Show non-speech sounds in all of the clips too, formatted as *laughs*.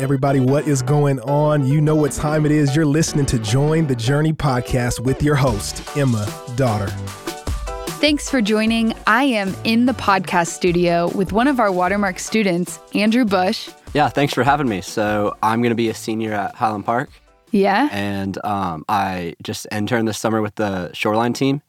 Everybody, what is going on? You know what time it is. You're listening to Join the Journey podcast with your host, Emma Dotter. Thanks for joining. I am in the podcast studio with one of our Watermark students, Andrew Bush. Yeah, thanks for having me. So, I'm going to be a senior at Highland Park. Yeah. And um, I just interned this summer with the Shoreline team,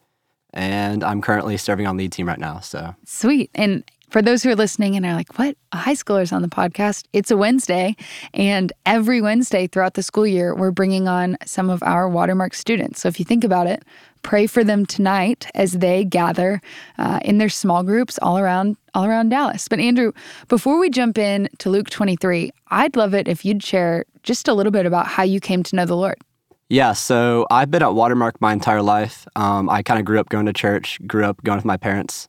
and I'm currently serving on lead team right now. So, Sweet. And for those who are listening and are like, what? A high schooler's on the podcast. It's a Wednesday. And every Wednesday throughout the school year, we're bringing on some of our Watermark students. So if you think about it, pray for them tonight as they gather uh, in their small groups all around all around Dallas. But Andrew, before we jump in to Luke 23, I'd love it if you'd share just a little bit about how you came to know the Lord. Yeah, so I've been at Watermark my entire life. Um, I kind of grew up going to church, grew up going with my parents,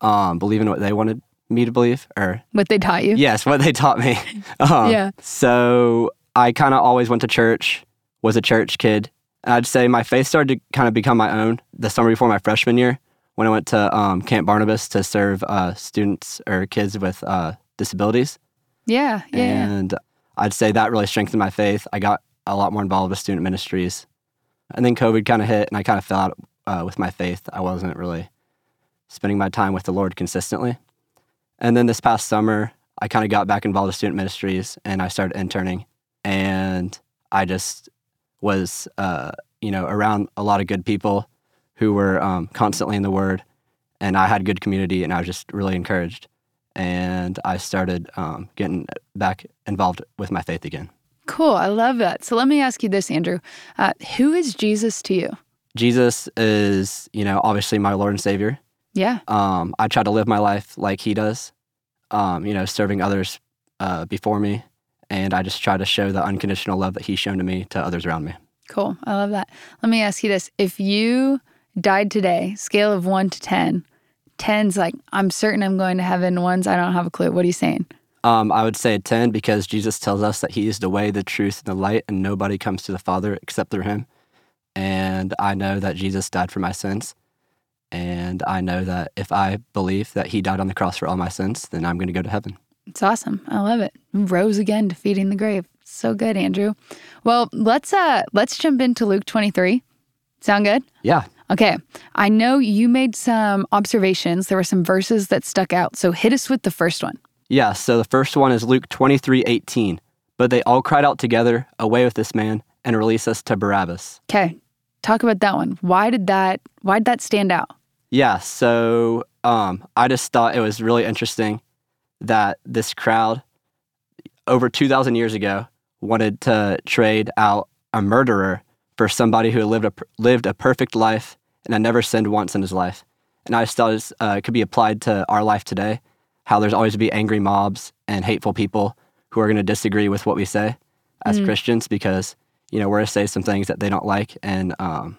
um, believing what they wanted me to believe, or what they taught you. Yes, what they taught me. Um, *laughs* yeah. So I kind of always went to church, was a church kid. And I'd say my faith started to kind of become my own the summer before my freshman year when I went to um, Camp Barnabas to serve uh, students or kids with uh, disabilities. Yeah, yeah. And yeah. I'd say that really strengthened my faith. I got a lot more involved with student ministries. And then COVID kind of hit and I kind of fell out uh, with my faith. I wasn't really spending my time with the Lord consistently. And then this past summer, I kind of got back involved with student ministries and I started interning. And I just was, uh, you know, around a lot of good people who were um, constantly in the Word. And I had good community and I was just really encouraged. And I started um, getting back involved with my faith again. Cool. I love that. So let me ask you this, Andrew. Uh, who is Jesus to you? Jesus is, you know, obviously my Lord and Savior. Yeah. Um, I try to live my life like he does, um, you know, serving others uh, before me. And I just try to show the unconditional love that he's shown to me to others around me. Cool. I love that. Let me ask you this. If you died today, scale of one to 10, 10's like, I'm certain I'm going to heaven. One's, I don't have a clue. What are you saying? Um, I would say 10 because Jesus tells us that he is the way, the truth, and the light, and nobody comes to the Father except through him. And I know that Jesus died for my sins. And I know that if I believe that he died on the cross for all my sins, then I'm going to go to heaven. It's awesome. I love it. Rose again, defeating the grave. So good, Andrew. Well, let's uh let's jump into Luke 23. Sound good? Yeah. Okay. I know you made some observations. There were some verses that stuck out. So hit us with the first one. Yeah, so the first one is Luke 23, 18. But they all cried out together, Away with this man, and release us to Barabbas. Okay. Talk about that one. Why did that why did that stand out? Yeah, so um, I just thought it was really interesting that this crowd over 2,000 years ago wanted to trade out a murderer for somebody who lived a, lived a perfect life and had never sinned once in his life. And I just thought it uh, could be applied to our life today, how there's always to be angry mobs and hateful people who are going to disagree with what we say as mm. Christians because, you know, we're to say some things that they don't like and um,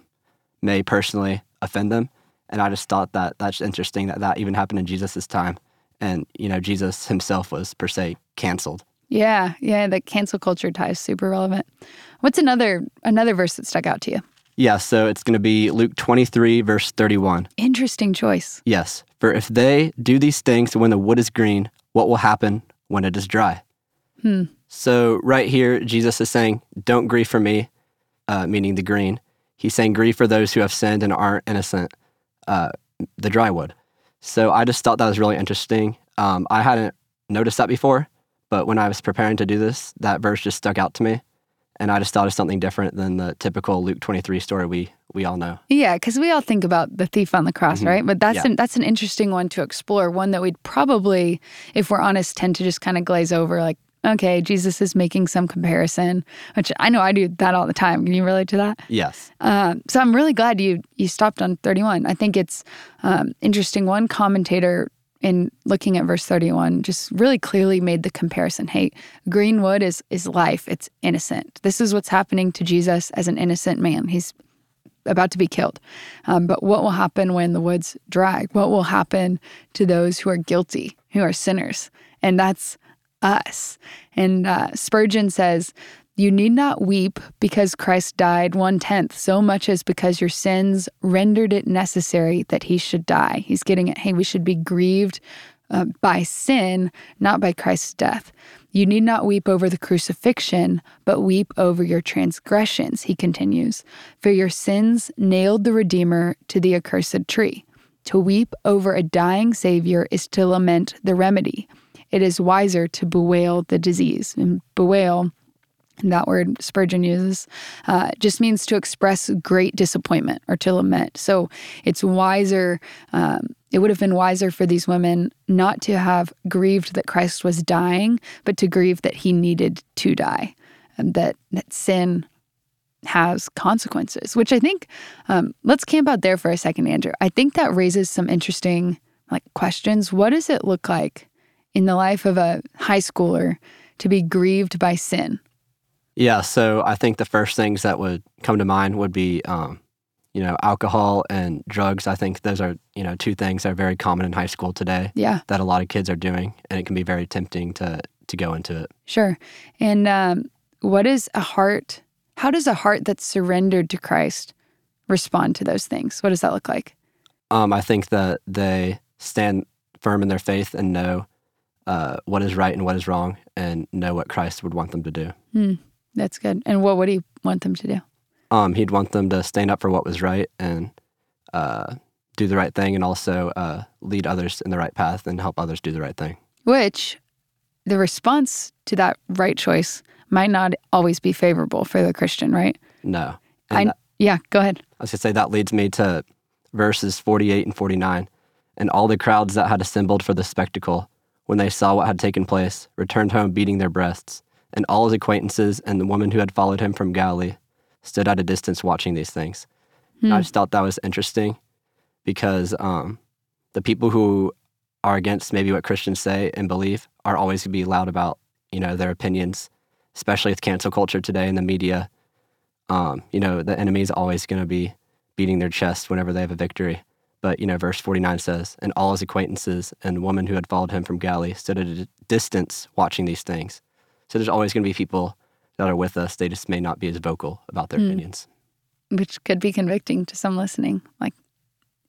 may personally offend them. And I just thought that that's interesting that that even happened in Jesus' time. And, you know, Jesus himself was per se canceled. Yeah, yeah, the cancel culture tie is super relevant. What's another another verse that stuck out to you? Yeah, so it's going to be Luke 23 verse 31. Interesting choice. Yes, for if they do these things when the wood is green, what will happen when it is dry? Hmm. So right here Jesus is saying, "Don't grieve for me," uh, meaning the green. He's saying, "Grieve for those who have sinned and aren't innocent." Uh, the dry wood. So I just thought that was really interesting. Um, I hadn't noticed that before, but when I was preparing to do this, that verse just stuck out to me, and I just thought of something different than the typical Luke twenty three story we we all know. Yeah, because we all think about the thief on the cross, mm-hmm. right? But that's yeah. an, that's an interesting one to explore. One that we'd probably, if we're honest, tend to just kind of glaze over, like okay, Jesus is making some comparison, which I know I do that all the time. Can you relate to that? Yes. Um, so I'm really glad you you stopped on 31. I think it's um, interesting. One commentator in looking at verse 31 just really clearly made the comparison. Hey, greenwood is is life. It's innocent. This is what's happening to Jesus as an innocent man. He's about to be killed. Um, but what will happen when the woods dry? What will happen to those who are guilty, who are sinners? And that's us. And uh, Spurgeon says, You need not weep because Christ died one tenth so much as because your sins rendered it necessary that he should die. He's getting it, hey, we should be grieved uh, by sin, not by Christ's death. You need not weep over the crucifixion, but weep over your transgressions, he continues. For your sins nailed the Redeemer to the accursed tree. To weep over a dying Savior is to lament the remedy. It is wiser to bewail the disease. And bewail, that word Spurgeon uses, uh, just means to express great disappointment or to lament. So it's wiser, um, it would have been wiser for these women not to have grieved that Christ was dying, but to grieve that he needed to die, and that, that sin has consequences, which I think, um, let's camp out there for a second, Andrew. I think that raises some interesting like questions. What does it look like in the life of a high schooler to be grieved by sin? Yeah, so I think the first things that would come to mind would be, um, you know, alcohol and drugs. I think those are, you know, two things that are very common in high school today. Yeah. That a lot of kids are doing, and it can be very tempting to to go into it. Sure. And um, what is a heart? How does a heart that's surrendered to Christ respond to those things? What does that look like? Um, I think that they stand firm in their faith and know uh, what is right and what is wrong, and know what Christ would want them to do. Hmm. That's good. And what would he want them to do? Um, he'd want them to stand up for what was right and uh, do the right thing, and also uh, lead others in the right path and help others do the right thing. Which, the response to that right choice might not always be favorable for the Christian, right? No. I, that- yeah, go ahead. I was going to say that leads me to verses 48 and 49. And all the crowds that had assembled for the spectacle, when they saw what had taken place, returned home beating their breasts. And all his acquaintances and the woman who had followed him from Galilee stood at a distance watching these things. And I just thought that was interesting because um, the people who are against maybe what Christians say and believe are always going to be loud about, you know, their opinions, especially with cancel culture today in the media. Um, you know, the enemy is always going to be beating their chest whenever they have a victory. But, you know, verse 49 says, And all his acquaintances and the woman who had followed him from Galilee stood at a distance watching these things. So there's always going to be people that are with us. They just may not be as vocal about their hmm. opinions. Which could be convicting to some listening. Like,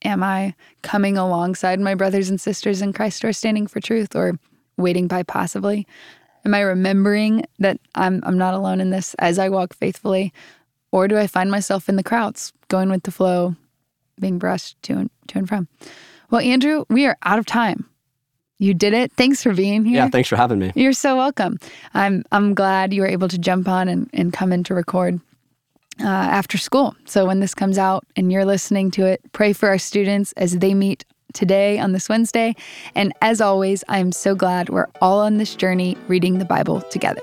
am I coming alongside my brothers and sisters in Christ who are standing for truth or waiting by passively? Am I remembering that I'm, I'm not alone in this as I walk faithfully? Or do I find myself in the crowds, going with the flow, being brushed to and, to and from? Well, Andrew, we are out of time. You did it. Thanks for being here. Yeah, thanks for having me. You're so welcome. I'm I'm glad you were able to jump on and, and come in to record uh, after school. So when this comes out and you're listening to it, pray for our students as they meet today on this Wednesday. And as always, I'm so glad we're all on this journey reading the Bible together.